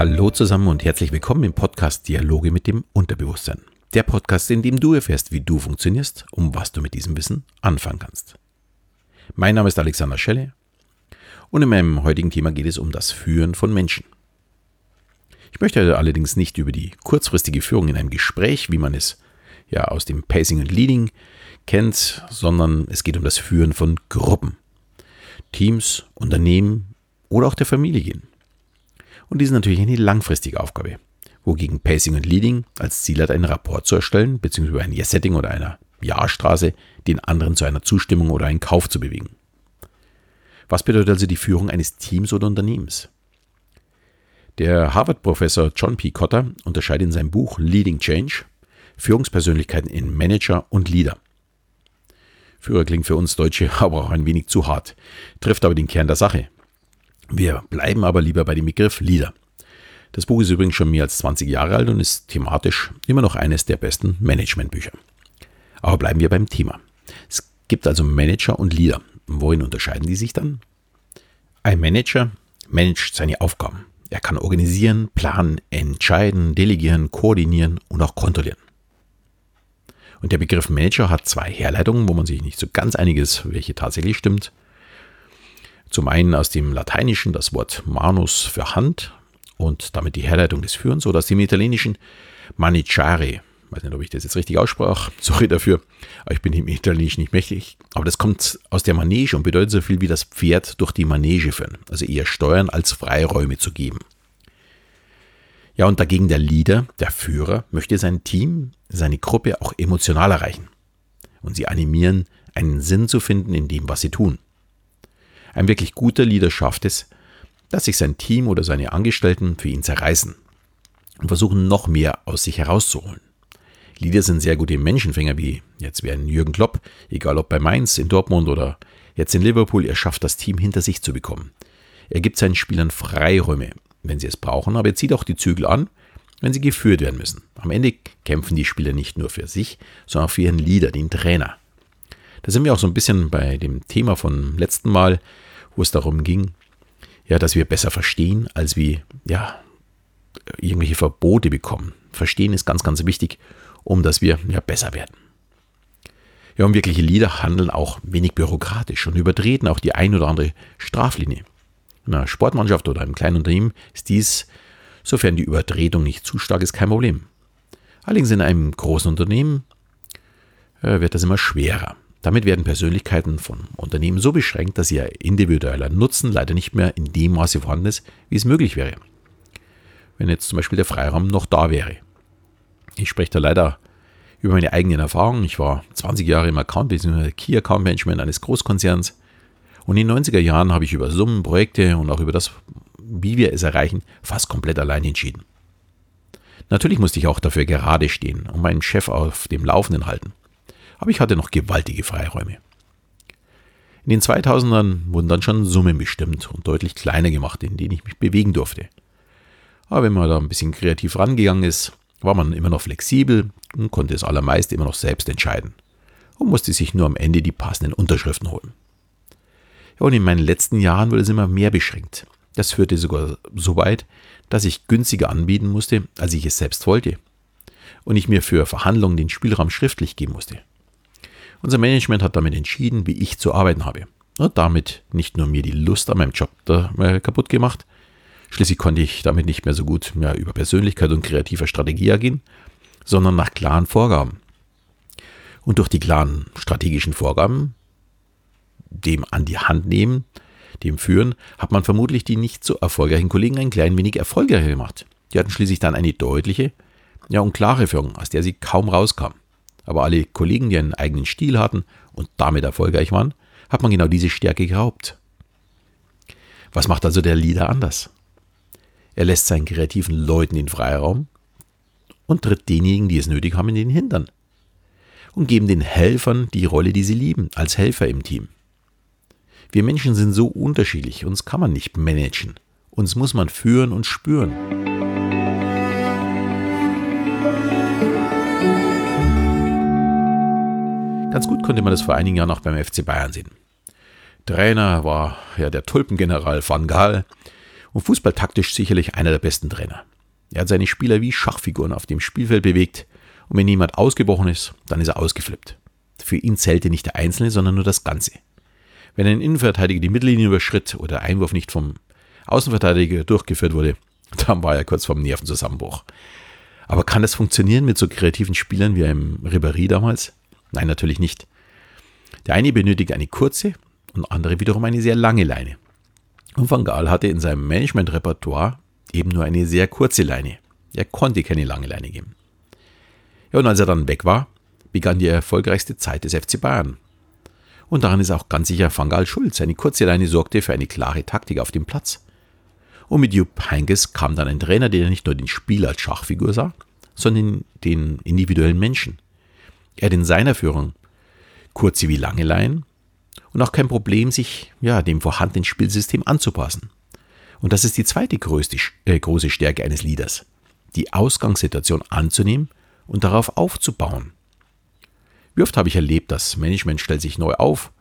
Hallo zusammen und herzlich willkommen im Podcast Dialoge mit dem Unterbewusstsein. Der Podcast, in dem du erfährst, wie du funktionierst und was du mit diesem Wissen anfangen kannst. Mein Name ist Alexander Schelle und in meinem heutigen Thema geht es um das Führen von Menschen. Ich möchte allerdings nicht über die kurzfristige Führung in einem Gespräch, wie man es ja aus dem Pacing und Leading kennt, sondern es geht um das Führen von Gruppen, Teams, Unternehmen oder auch der Familie gehen. Und dies ist natürlich eine langfristige Aufgabe, wogegen Pacing und Leading als Ziel hat, einen Rapport zu erstellen, beziehungsweise ein Yes-Setting oder einer Ja-Straße, den anderen zu einer Zustimmung oder einen Kauf zu bewegen. Was bedeutet also die Führung eines Teams oder Unternehmens? Der Harvard-Professor John P. Cotter unterscheidet in seinem Buch Leading Change Führungspersönlichkeiten in Manager und Leader. Führer klingt für uns Deutsche aber auch ein wenig zu hart, trifft aber den Kern der Sache. Wir bleiben aber lieber bei dem Begriff Leader. Das Buch ist übrigens schon mehr als 20 Jahre alt und ist thematisch immer noch eines der besten Managementbücher. Aber bleiben wir beim Thema. Es gibt also Manager und Leader. Wohin unterscheiden die sich dann? Ein Manager managt seine Aufgaben. Er kann organisieren, planen, entscheiden, delegieren, koordinieren und auch kontrollieren. Und der Begriff Manager hat zwei Herleitungen, wo man sich nicht so ganz einig ist, welche tatsächlich stimmt. Zum einen aus dem Lateinischen das Wort manus für Hand und damit die Herleitung des Führens oder aus dem Italienischen maniciare. Ich weiß nicht, ob ich das jetzt richtig aussprach. Sorry dafür. Aber ich bin im Italienischen nicht mächtig. Aber das kommt aus der Manege und bedeutet so viel wie das Pferd durch die Manege führen. Also eher steuern als Freiräume zu geben. Ja, und dagegen der Leader, der Führer, möchte sein Team, seine Gruppe auch emotional erreichen. Und sie animieren, einen Sinn zu finden in dem, was sie tun. Ein wirklich guter Leader schafft es, dass sich sein Team oder seine Angestellten für ihn zerreißen und versuchen noch mehr aus sich herauszuholen. Leader sind sehr gute Menschenfänger, wie jetzt wäre Jürgen Klopp, egal ob bei Mainz, in Dortmund oder jetzt in Liverpool, er schafft das Team hinter sich zu bekommen. Er gibt seinen Spielern Freiräume, wenn sie es brauchen, aber er zieht auch die Zügel an, wenn sie geführt werden müssen. Am Ende kämpfen die Spieler nicht nur für sich, sondern auch für ihren Leader, den Trainer. Da sind wir auch so ein bisschen bei dem Thema von letzten Mal, wo es darum ging, ja, dass wir besser verstehen, als wir ja irgendwelche Verbote bekommen. Verstehen ist ganz, ganz wichtig, um dass wir ja besser werden. Ja, und wirkliche Leader handeln auch wenig bürokratisch und übertreten auch die ein oder andere Straflinie. In einer Sportmannschaft oder einem kleinen Unternehmen ist dies, sofern die Übertretung nicht zu stark ist, kein Problem. Allerdings in einem großen Unternehmen äh, wird das immer schwerer. Damit werden Persönlichkeiten von Unternehmen so beschränkt, dass ihr individueller Nutzen leider nicht mehr in dem Maße vorhanden ist, wie es möglich wäre. Wenn jetzt zum Beispiel der Freiraum noch da wäre. Ich spreche da leider über meine eigenen Erfahrungen. Ich war 20 Jahre im Account, bzw. Key Account Management eines Großkonzerns. Und in den 90er Jahren habe ich über Summen, Projekte und auch über das, wie wir es erreichen, fast komplett allein entschieden. Natürlich musste ich auch dafür gerade stehen und meinen Chef auf dem Laufenden halten aber ich hatte noch gewaltige Freiräume. In den 2000ern wurden dann schon Summen bestimmt und deutlich kleiner gemacht, in denen ich mich bewegen durfte. Aber wenn man da ein bisschen kreativ rangegangen ist, war man immer noch flexibel und konnte es allermeist immer noch selbst entscheiden und musste sich nur am Ende die passenden Unterschriften holen. Und in meinen letzten Jahren wurde es immer mehr beschränkt. Das führte sogar so weit, dass ich günstiger anbieten musste, als ich es selbst wollte. Und ich mir für Verhandlungen den Spielraum schriftlich geben musste. Unser Management hat damit entschieden, wie ich zu arbeiten habe. Und damit nicht nur mir die Lust an meinem Job da, äh, kaputt gemacht, schließlich konnte ich damit nicht mehr so gut ja, über Persönlichkeit und kreative Strategie agieren, sondern nach klaren Vorgaben. Und durch die klaren strategischen Vorgaben, dem an die Hand nehmen, dem führen, hat man vermutlich die nicht so erfolgreichen Kollegen ein klein wenig erfolgreicher gemacht. Die hatten schließlich dann eine deutliche ja, und klare Führung, aus der sie kaum rauskamen aber alle Kollegen, die einen eigenen Stil hatten und damit erfolgreich waren, hat man genau diese Stärke geraubt. Was macht also der Leader anders? Er lässt seinen kreativen Leuten den Freiraum und tritt denjenigen, die es nötig haben, in den Hintern. Und geben den Helfern die Rolle, die sie lieben, als Helfer im Team. Wir Menschen sind so unterschiedlich, uns kann man nicht managen. Uns muss man führen und spüren. Ganz gut konnte man das vor einigen Jahren auch beim FC Bayern sehen. Trainer war ja der Tulpengeneral Van Gaal und fußballtaktisch sicherlich einer der besten Trainer. Er hat seine Spieler wie Schachfiguren auf dem Spielfeld bewegt und wenn jemand ausgebrochen ist, dann ist er ausgeflippt. Für ihn zählte nicht der Einzelne, sondern nur das Ganze. Wenn ein Innenverteidiger die Mittellinie überschritt oder der Einwurf nicht vom Außenverteidiger durchgeführt wurde, dann war er kurz vorm Nervenzusammenbruch. Aber kann das funktionieren mit so kreativen Spielern wie einem Ribéry damals? Nein, natürlich nicht. Der eine benötigt eine kurze und andere wiederum eine sehr lange Leine. Und Van Gaal hatte in seinem Management-Repertoire eben nur eine sehr kurze Leine. Er konnte keine lange Leine geben. Ja, und als er dann weg war, begann die erfolgreichste Zeit des FC Bayern. Und daran ist auch ganz sicher Van Gaal schuld. Seine kurze Leine sorgte für eine klare Taktik auf dem Platz. Und mit Jupp Heynckes kam dann ein Trainer, der nicht nur den Spieler als Schachfigur sah, sondern den individuellen Menschen. Er hat in seiner Führung kurze wie lange Leinen und auch kein Problem, sich ja, dem vorhandenen Spielsystem anzupassen. Und das ist die zweite größte, äh, große Stärke eines Leaders. Die Ausgangssituation anzunehmen und darauf aufzubauen. Wie oft habe ich erlebt, das Management stellt sich neu auf,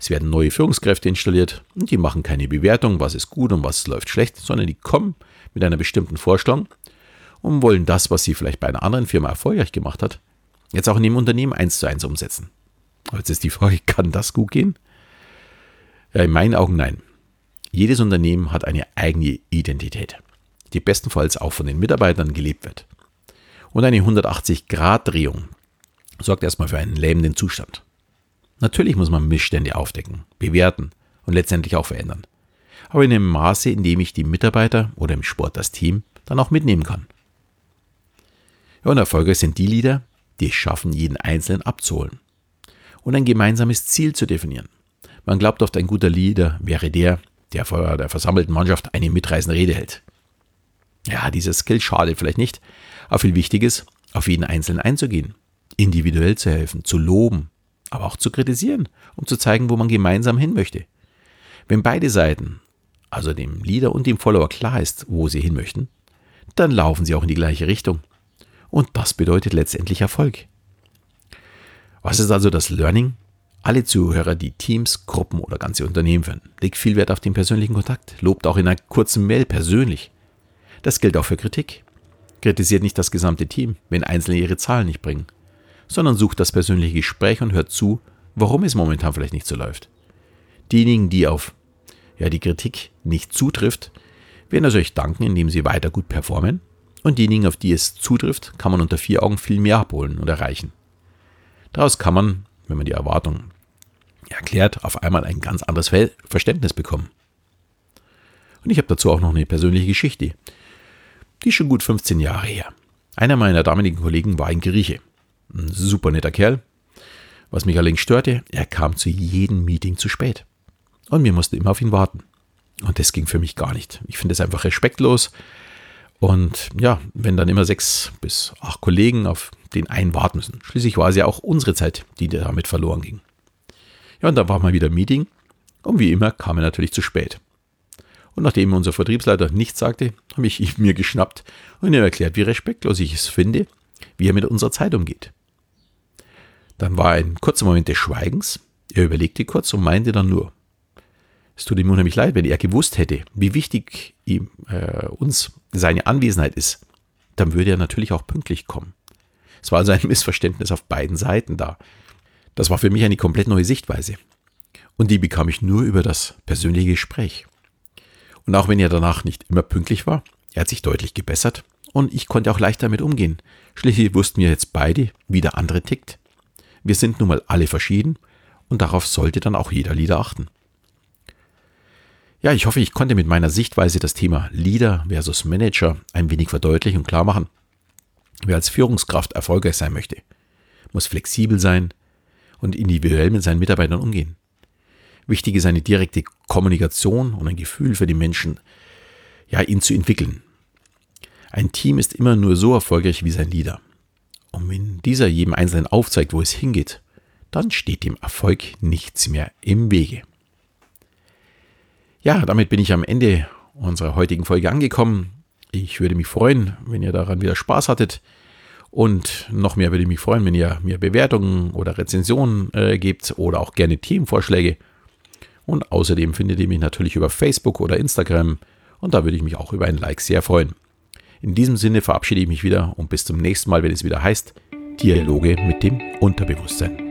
es werden neue Führungskräfte installiert und die machen keine Bewertung, was ist gut und was läuft schlecht, sondern die kommen mit einer bestimmten Vorstellung und wollen das, was sie vielleicht bei einer anderen Firma erfolgreich gemacht hat, jetzt auch in dem Unternehmen eins zu eins umsetzen. Jetzt ist die Frage, kann das gut gehen? Ja, in meinen Augen nein. Jedes Unternehmen hat eine eigene Identität, die bestenfalls auch von den Mitarbeitern gelebt wird. Und eine 180-Grad-Drehung sorgt erstmal für einen lähmenden Zustand. Natürlich muss man Missstände aufdecken, bewerten und letztendlich auch verändern. Aber in einem Maße, in dem ich die Mitarbeiter oder im Sport das Team dann auch mitnehmen kann. Ja, und erfolgreich sind die Leader, die es schaffen, jeden Einzelnen abzuholen und ein gemeinsames Ziel zu definieren. Man glaubt oft, ein guter Leader wäre der, der vor der versammelten Mannschaft eine mitreißende Rede hält. Ja, dieser Skill schadet vielleicht nicht, aber viel Wichtiges, auf jeden Einzelnen einzugehen, individuell zu helfen, zu loben, aber auch zu kritisieren, um zu zeigen, wo man gemeinsam hin möchte. Wenn beide Seiten, also dem Leader und dem Follower klar ist, wo sie hin möchten, dann laufen sie auch in die gleiche Richtung. Und das bedeutet letztendlich Erfolg. Was ist also das Learning? Alle Zuhörer, die Teams, Gruppen oder ganze Unternehmen führen, legt viel Wert auf den persönlichen Kontakt, lobt auch in einer kurzen Mail persönlich. Das gilt auch für Kritik. Kritisiert nicht das gesamte Team, wenn Einzelne ihre Zahlen nicht bringen, sondern sucht das persönliche Gespräch und hört zu, warum es momentan vielleicht nicht so läuft. Diejenigen, die auf ja, die Kritik nicht zutrifft, werden es euch danken, indem sie weiter gut performen. Und diejenigen, auf die es zutrifft, kann man unter vier Augen viel mehr abholen und erreichen. Daraus kann man, wenn man die Erwartungen erklärt, auf einmal ein ganz anderes Verständnis bekommen. Und ich habe dazu auch noch eine persönliche Geschichte. Die ist schon gut 15 Jahre her. Einer meiner damaligen Kollegen war ein Grieche. Ein super netter Kerl. Was mich allerdings störte, er kam zu jedem Meeting zu spät. Und wir mussten immer auf ihn warten. Und das ging für mich gar nicht. Ich finde es einfach respektlos. Und ja, wenn dann immer sechs bis acht Kollegen auf den einen warten müssen. Schließlich war es ja auch unsere Zeit, die damit verloren ging. Ja, und da war mal wieder Meeting. Und wie immer kam er natürlich zu spät. Und nachdem unser Vertriebsleiter nichts sagte, habe ich ihn mir geschnappt und ihm erklärt, wie respektlos ich es finde, wie er mit unserer Zeit umgeht. Dann war ein kurzer Moment des Schweigens. Er überlegte kurz und meinte dann nur, es tut ihm unheimlich leid, wenn er gewusst hätte, wie wichtig ihm, äh, uns seine Anwesenheit ist, dann würde er natürlich auch pünktlich kommen. Es war also ein Missverständnis auf beiden Seiten da. Das war für mich eine komplett neue Sichtweise. Und die bekam ich nur über das persönliche Gespräch. Und auch wenn er danach nicht immer pünktlich war, er hat sich deutlich gebessert und ich konnte auch leicht damit umgehen. Schließlich wussten wir jetzt beide, wie der andere tickt. Wir sind nun mal alle verschieden und darauf sollte dann auch jeder Leader achten. Ja, ich hoffe, ich konnte mit meiner Sichtweise das Thema Leader versus Manager ein wenig verdeutlichen und klar machen. Wer als Führungskraft erfolgreich sein möchte, muss flexibel sein und individuell mit seinen Mitarbeitern umgehen. Wichtig ist eine direkte Kommunikation und ein Gefühl für die Menschen, ja, ihn zu entwickeln. Ein Team ist immer nur so erfolgreich wie sein Leader. Und wenn dieser jedem Einzelnen aufzeigt, wo es hingeht, dann steht dem Erfolg nichts mehr im Wege. Ja, damit bin ich am Ende unserer heutigen Folge angekommen. Ich würde mich freuen, wenn ihr daran wieder Spaß hattet. Und noch mehr würde ich mich freuen, wenn ihr mir Bewertungen oder Rezensionen äh, gebt oder auch gerne Themenvorschläge. Und außerdem findet ihr mich natürlich über Facebook oder Instagram Und da würde ich mich auch über ein Like sehr freuen. In diesem Sinne verabschiede ich mich wieder und bis zum nächsten Mal, wenn es wieder heißt Dialoge mit dem Unterbewusstsein.